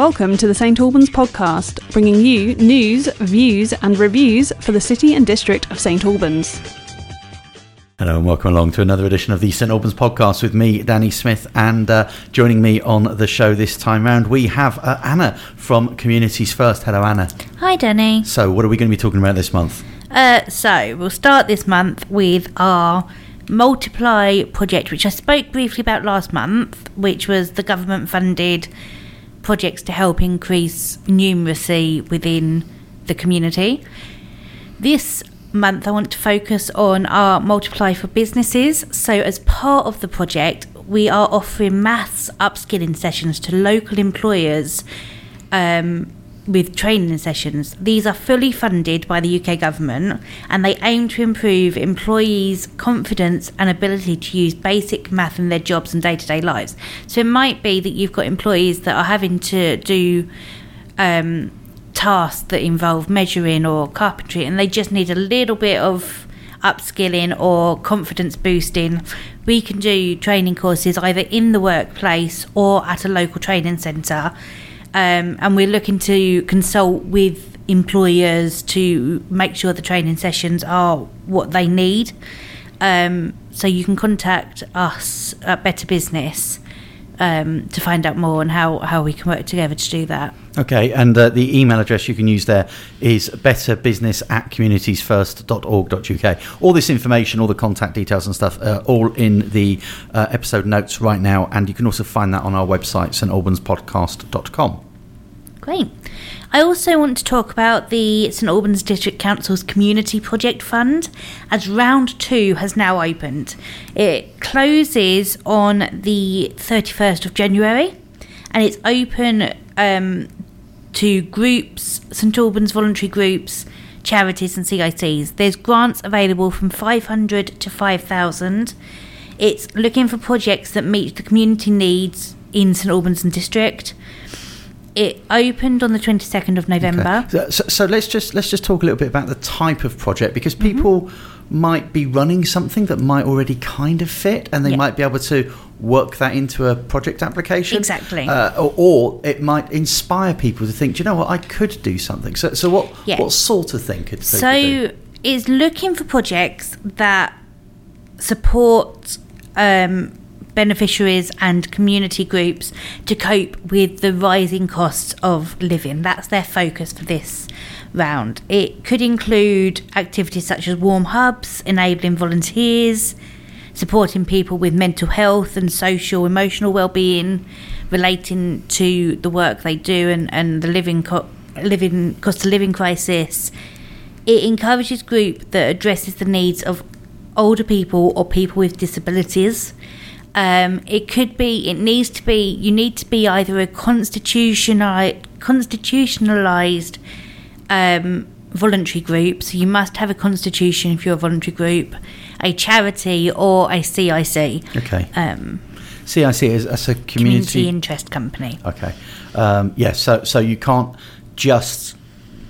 Welcome to the St Albans podcast, bringing you news, views, and reviews for the City and District of St Albans. Hello and welcome along to another edition of the St Albans podcast with me, Danny Smith, and uh, joining me on the show this time round, we have uh, Anna from Communities First. Hello, Anna. Hi, Danny. So, what are we going to be talking about this month? Uh, so, we'll start this month with our Multiply project, which I spoke briefly about last month, which was the government funded projects to help increase numeracy within the community. This month, I want to focus on our Multiply for Businesses. So, as part of the project, we are offering maths upskilling sessions to local employers um, with training sessions. These are fully funded by the UK government and they aim to improve employees' confidence and ability to use basic math in their jobs and day to day lives. So it might be that you've got employees that are having to do um, tasks that involve measuring or carpentry and they just need a little bit of upskilling or confidence boosting. We can do training courses either in the workplace or at a local training centre um, and we're looking to consult with employers to make sure the training sessions are what they need. Um, so you can contact us at Better Business um, to find out more on how, how we can work together to do that. Okay, and uh, the email address you can use there is betterbusiness at communitiesfirst.org.uk. All this information, all the contact details and stuff, uh, all in the uh, episode notes right now, and you can also find that on our website, stalbanspodcast.com. Great. I also want to talk about the St Albans District Council's Community Project Fund, as round two has now opened. It closes on the 31st of January and it's open um, to groups, St Albans voluntary groups, charities, and CICs. There's grants available from 500 to 5,000. It's looking for projects that meet the community needs in St Albans and District it opened on the 22nd of November. Okay. So, so, let's just let's just talk a little bit about the type of project because mm-hmm. people mm-hmm. Might be running something that might already kind of fit, and they might be able to work that into a project application. Exactly. Uh, or, or, it might inspire people to think, do you know what, I could do something. So, so what yeah. what sort of thing could so do? is looking for projects that support um, beneficiaries and community groups to cope with the rising costs of living. That's their focus for this round. It could include activities such as warm hubs, enabling volunteers, supporting people with mental health and social emotional well-being relating to the work they do and, and the living co- living cost of living crisis. It encourages group that addresses the needs of older people or people with disabilities um, it could be, it needs to be, you need to be either a constitutional, constitutionalized um, voluntary group, so you must have a constitution if you're a voluntary group, a charity, or a CIC. Okay. Um, CIC is as a community, community interest company. Okay. Um, yes. Yeah, so so you can't just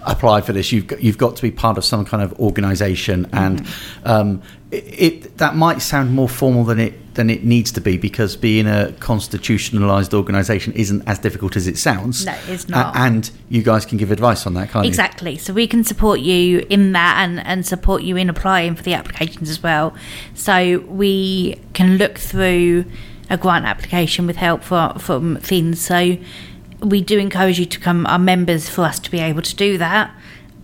apply for this. You've got, you've got to be part of some kind of organisation, and mm-hmm. um, it, it, that might sound more formal than it than it needs to be because being a constitutionalized organisation isn't as difficult as it sounds. No, it's not. Uh, and you guys can give advice on that, can't exactly. you? Exactly. So we can support you in that and, and support you in applying for the applications as well. So we can look through a grant application with help for, from things. So we do encourage you to come our members for us to be able to do that.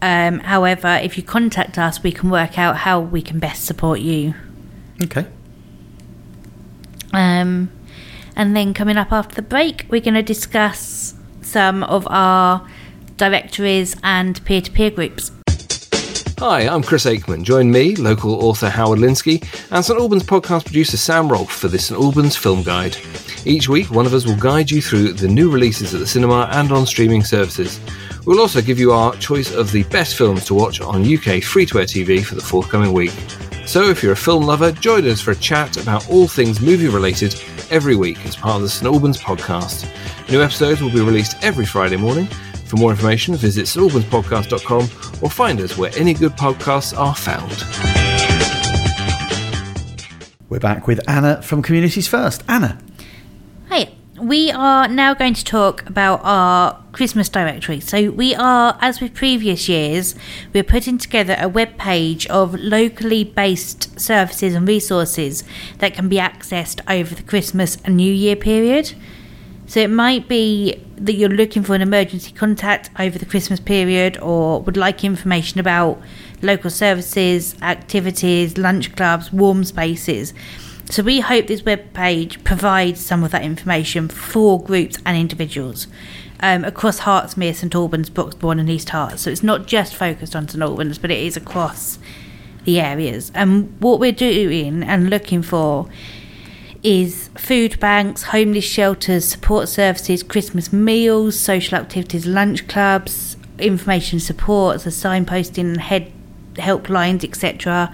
Um, however, if you contact us, we can work out how we can best support you. Okay. Um, and then coming up after the break, we're going to discuss some of our directories and peer to peer groups. Hi, I'm Chris Aikman. Join me, local author Howard Linskey, and St Albans podcast producer Sam Rolfe for the St Albans Film Guide. Each week, one of us will guide you through the new releases at the cinema and on streaming services. We'll also give you our choice of the best films to watch on UK free to air TV for the forthcoming week. So if you're a film lover, join us for a chat about all things movie related every week as part of the St Albans podcast. New episodes will be released every Friday morning. For more information, visit stalbanspodcast.com or find us where any good podcasts are found. We're back with Anna from Communities First. Anna. Hi. we are now going to talk about our Christmas directory. So we are, as with previous years, we're putting together a web page of locally based services and resources that can be accessed over the Christmas and New Year period. So it might be that you're looking for an emergency contact over the Christmas period or would like information about local services, activities, lunch clubs, warm spaces. So we hope this web page provides some of that information for groups and individuals um, across Hertsmere, St Albans, Broxbourne, and East Herts. So it's not just focused on St Albans, but it is across the areas. And what we're doing and looking for is food banks, homeless shelters, support services, Christmas meals, social activities, lunch clubs, information support, so signposting, head helplines, etc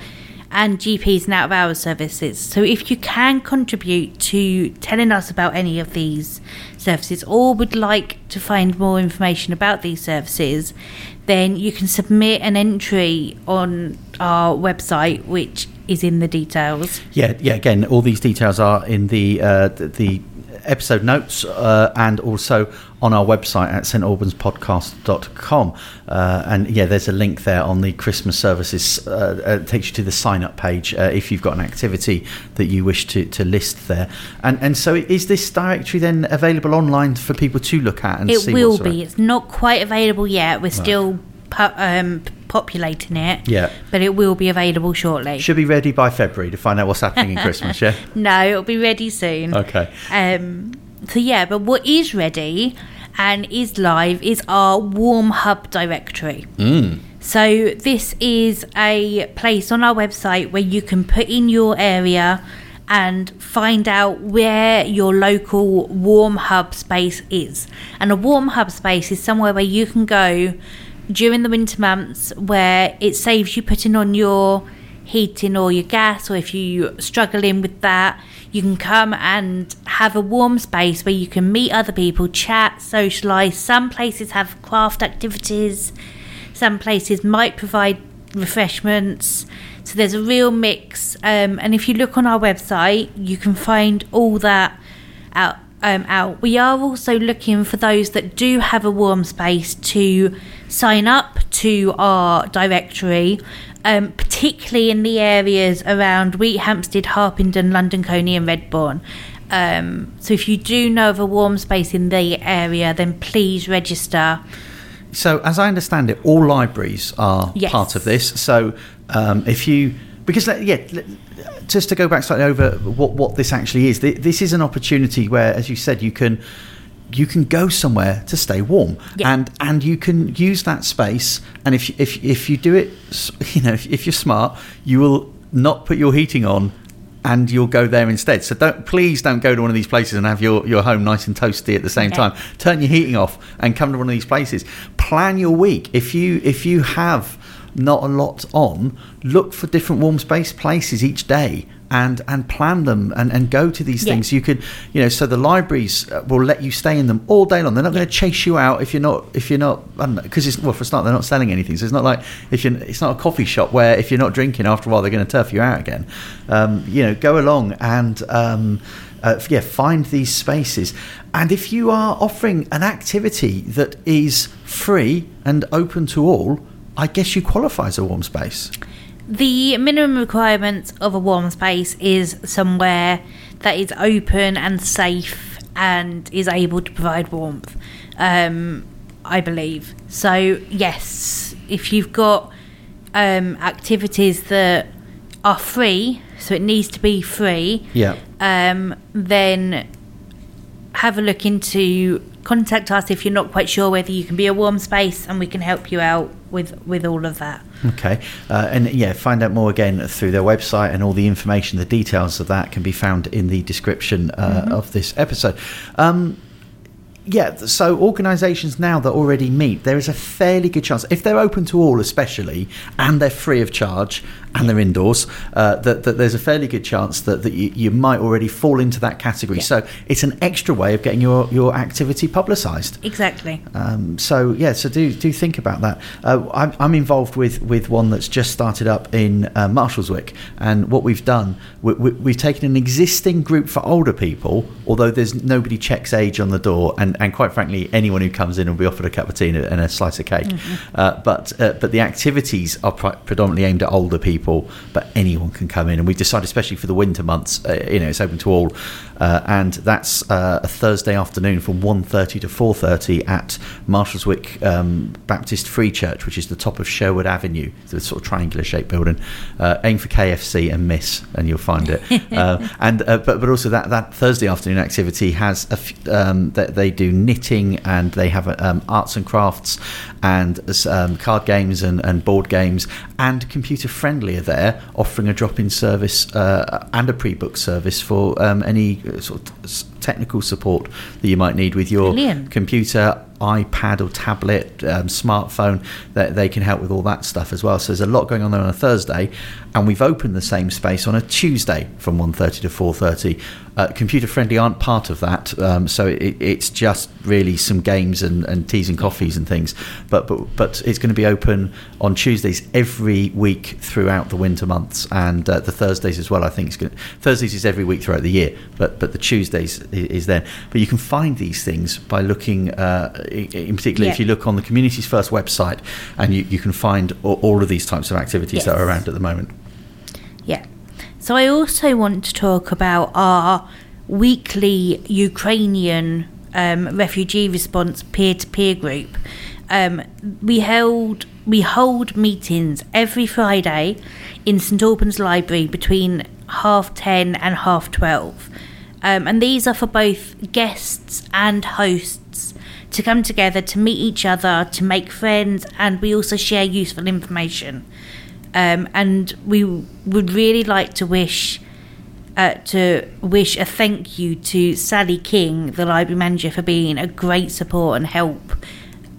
and GPs and out of hours services. So if you can contribute to telling us about any of these services or would like to find more information about these services, then you can submit an entry on our website, which is in the details. Yeah, yeah. Again, all these details are in the uh, the episode notes uh, and also on our website at stalbanspodcast.com. Uh, and yeah, there's a link there on the Christmas services. Uh, uh, takes you to the sign up page uh, if you've got an activity that you wish to, to list there. And and so is this directory then available online for people to look at and it see? will what's around? be. It's not quite available yet. We're still pu- um, populating it. Yeah. But it will be available shortly. Should be ready by February to find out what's happening in Christmas. Yeah. no, it'll be ready soon. Okay. Um, so yeah, but what is ready and is live is our Warm Hub directory. Mm. So this is a place on our website where you can put in your area and find out where your local warm hub space is. And a warm hub space is somewhere where you can go during the winter months where it saves you putting on your heating or your gas or if you struggling with that you can come and have a warm space where you can meet other people chat socialize some places have craft activities. Some places might provide refreshments. So there's a real mix um, and if you look on our website you can find all that out um, out. We are also looking for those that do have a warm space to sign up to our directory, um, particularly in the areas around Wheathampstead, Harpenden, London Colney, and Redbourn. Um, so if you do know of a warm space in the area, then please register. So, as I understand it, all libraries are Yes. part of this. So, um, if you because yeah, just to go back slightly over what what this actually is, this is an opportunity where, as you said, you can you can go somewhere to stay warm, Yeah. and and you can use that space. And if if if you do it, you know, if, if you're smart, you will not put your heating on. And you'll go there instead. So don't please don't go to one of these places and have your, your home nice and toasty at the same Okay. time turn your heating off and come to one of these places plan your week if you if you have not a lot on look for different warm space places each day and and plan them and, and go to these Yeah. things you could you know so the libraries uh, will let you stay in them all day long they're not going to chase you out if you're not if you're not because it's well for a start they're not selling anything so it's not like if you're it's not a coffee shop where if you're not drinking after a while they're going to turf you out again um, you know go along and um, uh, yeah, find these spaces. And if you are offering an activity that is free and open to all, I guess you qualify as a warm space. The minimum requirements of a warm space is somewhere that is open and safe and is able to provide warmth, um, I believe. So, yes, if you've got um, activities that are free, so it needs to be free, Yeah. um, then have a look into contact us if you're not quite sure whether you can be a warm space and we can help you out with with all of that Okay. Uh, and yeah, find out more again through their website, and all the information, the details of that can be found in the description uh, of this episode. Um, yeah, so organisations now that already meet, there is a fairly good chance, if they're open to all, especially, and they're free of charge, and they're indoors, uh, that, that there's a fairly good chance that, that you, you might already fall into that category. Yeah. So it's an extra way of getting your, your activity publicised. Exactly. Um, so yeah, so do do think about that. Uh, I'm, I'm involved with with one that's just started up in uh, Marshallswick, and what we've done, we, we, we've taken an existing group for older people, although there's nobody checks age on the door, and, and quite frankly, anyone who comes in will be offered a cup of tea and a, and a slice of cake. Uh, but uh, but the activities are pre- predominantly aimed at older people, but anyone can come in, and we decided, especially for the winter months, uh, you know, it's open to all, uh, and that's uh, a Thursday afternoon from 1.30 to 4.30 at Marshallswick um, Baptist Free Church, which is the top of Sherwood Avenue, the sort of triangular shaped building. Uh, aim for KFC and miss, and you'll find it. uh, and uh, but but also that, that Thursday afternoon activity has a f- um, that they do knitting and they have um, arts and crafts and um, card games and, and board games and computer friendly are there offering a drop in service uh, and a pre book service for um, any uh, sort of technical support that you might need with your Brilliant. computer, iPad or tablet, um, smartphone. That they can help with all that stuff as well. So there's a lot going on there on a Thursday, and we've opened the same space on a Tuesday from 1.30 to 4.30. Uh, computer friendly aren't part of that, um, so it, it's just really some games and, and teas and coffees and things. But but but it's going to be open on Tuesdays every week throughout the winter months, and uh, the Thursdays as well. I think to, Thursdays is every week throughout the year, but but the Tuesdays is, is then. But you can find these things by looking, uh, in particular, if you look on the Communities First website, and you, you can find all, all of these types of activities that are around at the moment. Yeah. So I also want to talk about our weekly Ukrainian um, refugee response peer-to-peer group. Um, we held we hold meetings every Friday in St Albans Library between half ten and half twelve, um, and these are for both guests and hosts to come together to meet each other, to make friends, and we also share useful information. Um, and we would really like to wish uh, to wish a thank you to Sally King, the library manager, for being a great support and help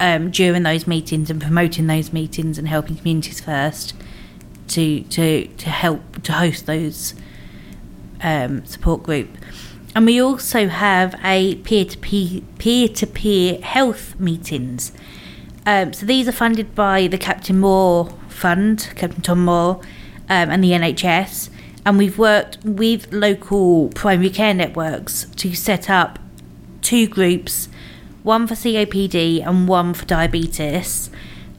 um, during those meetings and promoting those meetings and helping communities first to to to help to host those um, support group. And we also have a peer to peer peer to peer health meetings. Um, so these are funded by the Captain Moore Fund, Captain Tom Moore, um, and the NHS. And we've worked with local primary care networks to set up two groups, one for COPD and one for diabetes.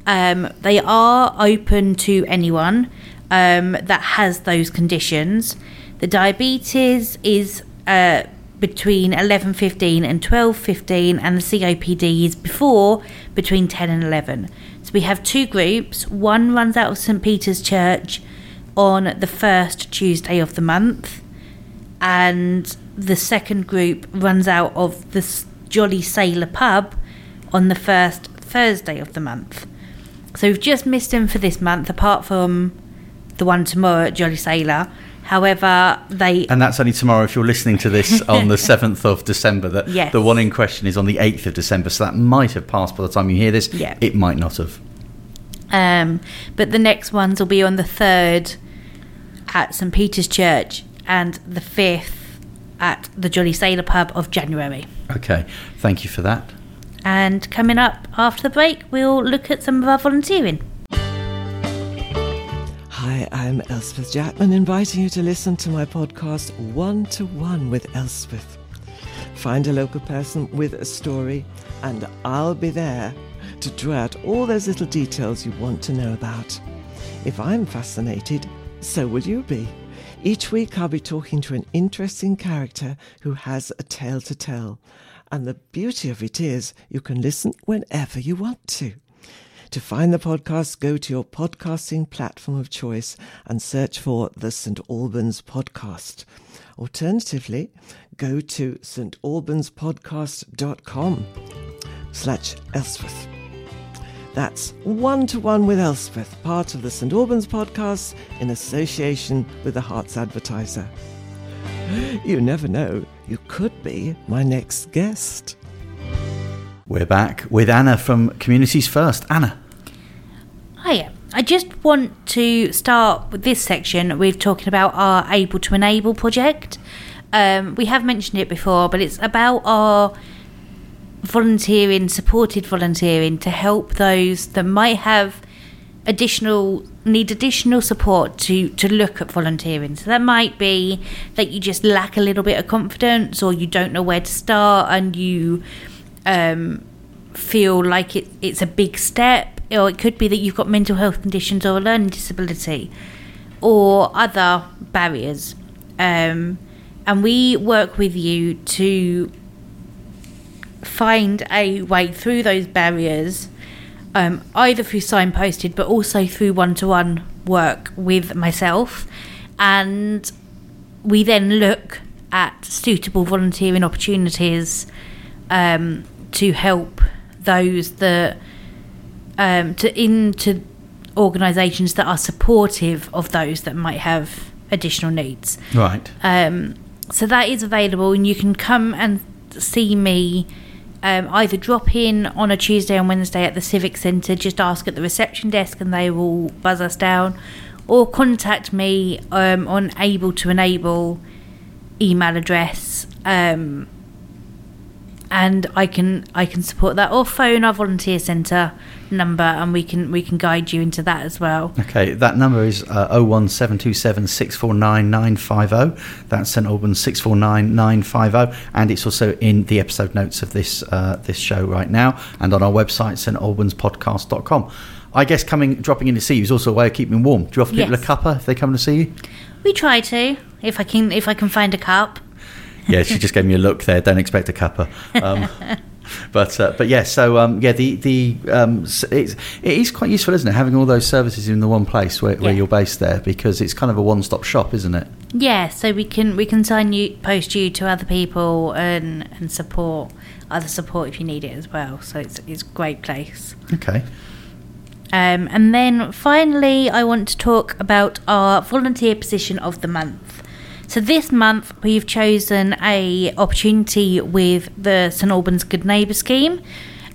Um, they are open to anyone um, that has those conditions. The diabetes is uh, between 11.15 and 12.15 and the COPD is before between 10 and 11. So we have two groups. One runs out of St Peter's Church on the first Tuesday of the month and the second group runs out of the Jolly Sailor pub on the first Thursday of the month. So we've just missed them for this month, apart from the one tomorrow at Jolly Sailor. However, they And that's only tomorrow if you're listening to this on the 7th of December. The, Yes. the one in question is on the 8th of December, so that might have passed by the time you hear this. Yeah. It might not have. Um, but the next ones will be on the 3rd at St Peter's Church and the 5th at the Jolly Sailor Pub of January. Okay, thank you for that. And coming up after the break, we'll look at some of our volunteering. Hi, I'm Elspeth Jackman, inviting you to listen to my podcast One to One with Elspeth. Find a local person with a story, and I'll be there to draw out all those little details you want to know about. If I'm fascinated, so will you be. Each week, I'll be talking to an interesting character who has a tale to tell. And the beauty of it is, you can listen whenever you want to. To find the podcast, go to your podcasting platform of choice and search for the St. Albans Podcast. Alternatively, go to stalbanspodcast.com slash Elspeth. That's One to One with Elspeth, part of the St. Albans Podcast in association with the Herts Advertiser. You never know, you could be my next guest. We're back with Anna from Communities First. Anna. I just want to start with this section with talking about our Able to Enable project. Um, we have mentioned it before, but it's about our volunteering, supported volunteering to help those that might have additional need additional support to to look at volunteering. So that might be that you just lack a little bit of confidence, or you don't know where to start, and you um, feel like it, it's a big step, or it could be that you've got mental health conditions or a learning disability, or other barriers. Um, and we work with you to find a way through those barriers, um, either through signposted but also through one to one work with myself. And we then look at suitable volunteering opportunities um, to help those that um, to into organisations that are supportive of those that might have additional needs. Right. Um, so that is available, and you can come and see me. Um, either drop in on a Tuesday and Wednesday at the Civic Centre, just ask at the reception desk and they will buzz us down, or contact me um, on Able to Enable email address, um, and I can I can support that, or phone our volunteer centre number, and we can we can guide you into that as well. Okay, that number is uh, 01727 649 950. That's St Albans 649 950, and it's also in the episode notes of this uh, this show right now, and on our website, stalbanspodcast.com. I guess coming dropping in to see you is also a way of keeping warm. Do you offer people a Yes. cuppa if they come to see you? We try to if I can if I can find a cup. Yeah, she just gave me a look there. Don't expect a cuppa. Um, but uh, but yeah, so um, yeah, the the um, it's it is quite useful, isn't it, having all those services in the one place where, where Yeah. you're based there because it's kind of a one stop shop, isn't it? Yeah, so we can we can sign you post you to other people and and support other support if you need it as well. So it's it's a great place. Okay. Um, and then finally, I want to talk about our volunteer position of the month. So this month we've chosen a opportunity with the St Albans Good Neighbour Scheme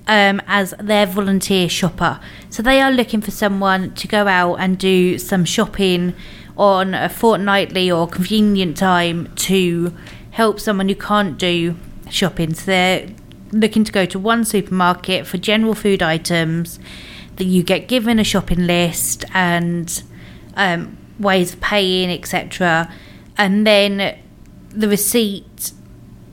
um, as their volunteer shopper. So they are looking for someone to go out and do some shopping on a fortnightly or convenient time to help someone who can't do shopping. So they're looking to go to one supermarket for general food items that you get given a shopping list and um, ways of paying, etc. And then the receipt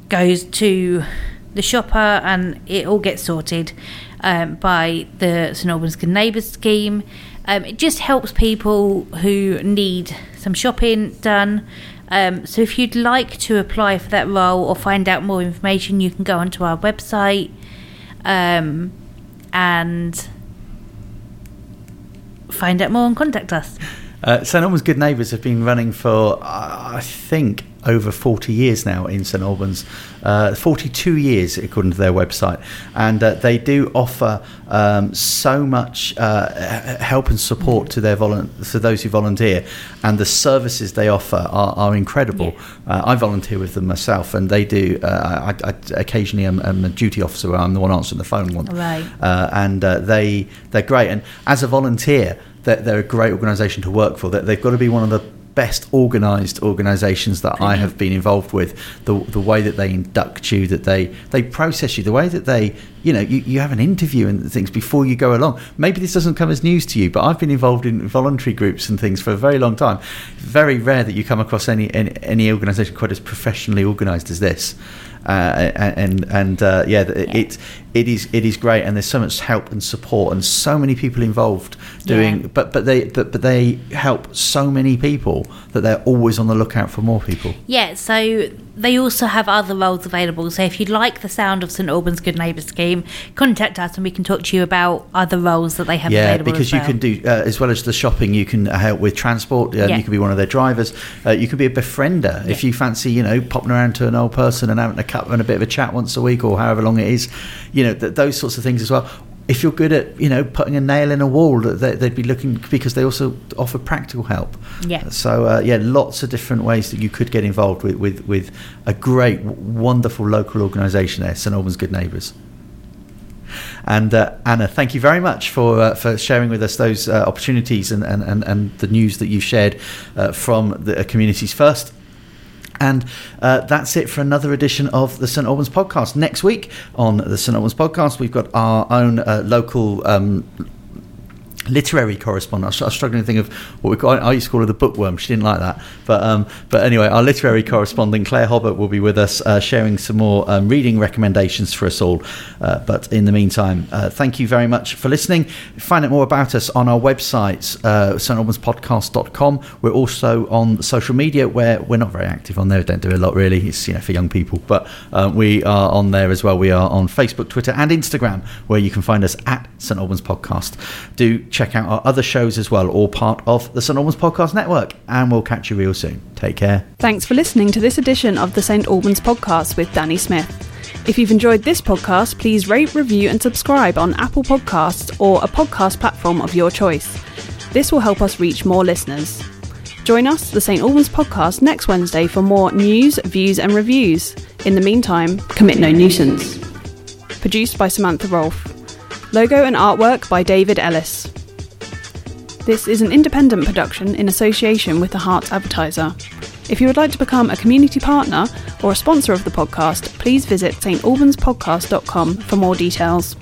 goes to the shopper and it all gets sorted um, by the St Albans Good Neighbours scheme. Um, it just helps people who need some shopping done. Um, so if you'd like to apply for that role or find out more information, you can go onto our website um, and find out more and contact us. Uh, St Albans Good Neighbours have been running for, uh, I think, over 40 years now in St Albans. Uh, 42 years, according to their website. And uh, they do offer um, so much uh, help and support to their volun- to those who volunteer. And the services they offer are, are incredible. Uh, I volunteer with them myself, and they do. Uh, I, I occasionally am, am a duty officer where I'm the one answering the phone. One, Right. uh, and uh, they they're great. And as a volunteer, they're, they're a great organisation to work for. They- They've got to be one of the best organised organisations that I have been involved with. The the way that they induct you, that they they process you, the way that they you know you, you have an interview and things before you go along. Maybe this doesn't come as news to you, but I've been involved in voluntary groups and things for a very long time. Very rare that you come across any any, any organisation quite as professionally organised as this. Uh, and and uh, yeah, Yeah. it it is it is great, and there's so much help and support, and so many people involved doing. Yeah. But but they but, but they help so many people that they're always on the lookout for more people. Yeah, so they also have other roles available. So if you like the sound of St Albans Good Neighbour Scheme, contact us and we can talk to you about other roles that they have yeah, available. because as you well. can do uh, as well as the shopping. You can help with transport. Uh, Yeah. You can be one of their drivers. Uh, you can be a befriender if you fancy, you know, popping around to an old person and having a cup and a bit of a chat once a week or however long it is. You know, th- those sorts of things as well. If you're good at, you know, putting a nail in a wall, that they, they'd be looking because they also offer practical help. Yeah. So uh, yeah, lots of different ways that you could get involved with with, with a great, wonderful local organisation there, St Albans Good Neighbours. And uh, Anna, thank you very much for uh, for sharing with us those uh, opportunities and, and, and, and the news that you shared uh, from the uh, Communities First. And uh, that's it for another edition of the St Albans podcast. Next week on the St Albans podcast, we've got our own uh, local. Um, literary correspondent. I was, struggling to think of what we call. I used to call her the bookworm. She didn't like that, but um, but anyway, our literary correspondent Claire Hobbert will be with us, uh, sharing some more um, reading recommendations for us all. Uh, but in the meantime, uh, thank you very much for listening. Find out more about us on our website, uh, stalbanspodcast.com. We're also on social media where we're not very active on there. Don't do a lot really. It's you know for young people, but uh, we are on there as well. We are on Facebook, Twitter, and Instagram, where you can find us at St Albans Podcast. Do check out our other shows as well, all part of the St Albans Podcast Network. And we'll catch you real soon. Take care. Thanks for listening to this edition of the St Albans podcast with Danny Smith. If you've enjoyed this podcast, please rate, review, and subscribe on Apple Podcasts or a podcast platform of your choice. This will help us reach more listeners. Join us, the St Albans podcast, next Wednesday for more news, views, and reviews. In the meantime, commit no nuisance. Produced by Samantha Rolfe. Logo and artwork by David Ellis. This is an independent production in association with the Herts Advertiser. If you would like to become a community partner or a sponsor of the podcast, please visit stalbanspodcast.com for more details.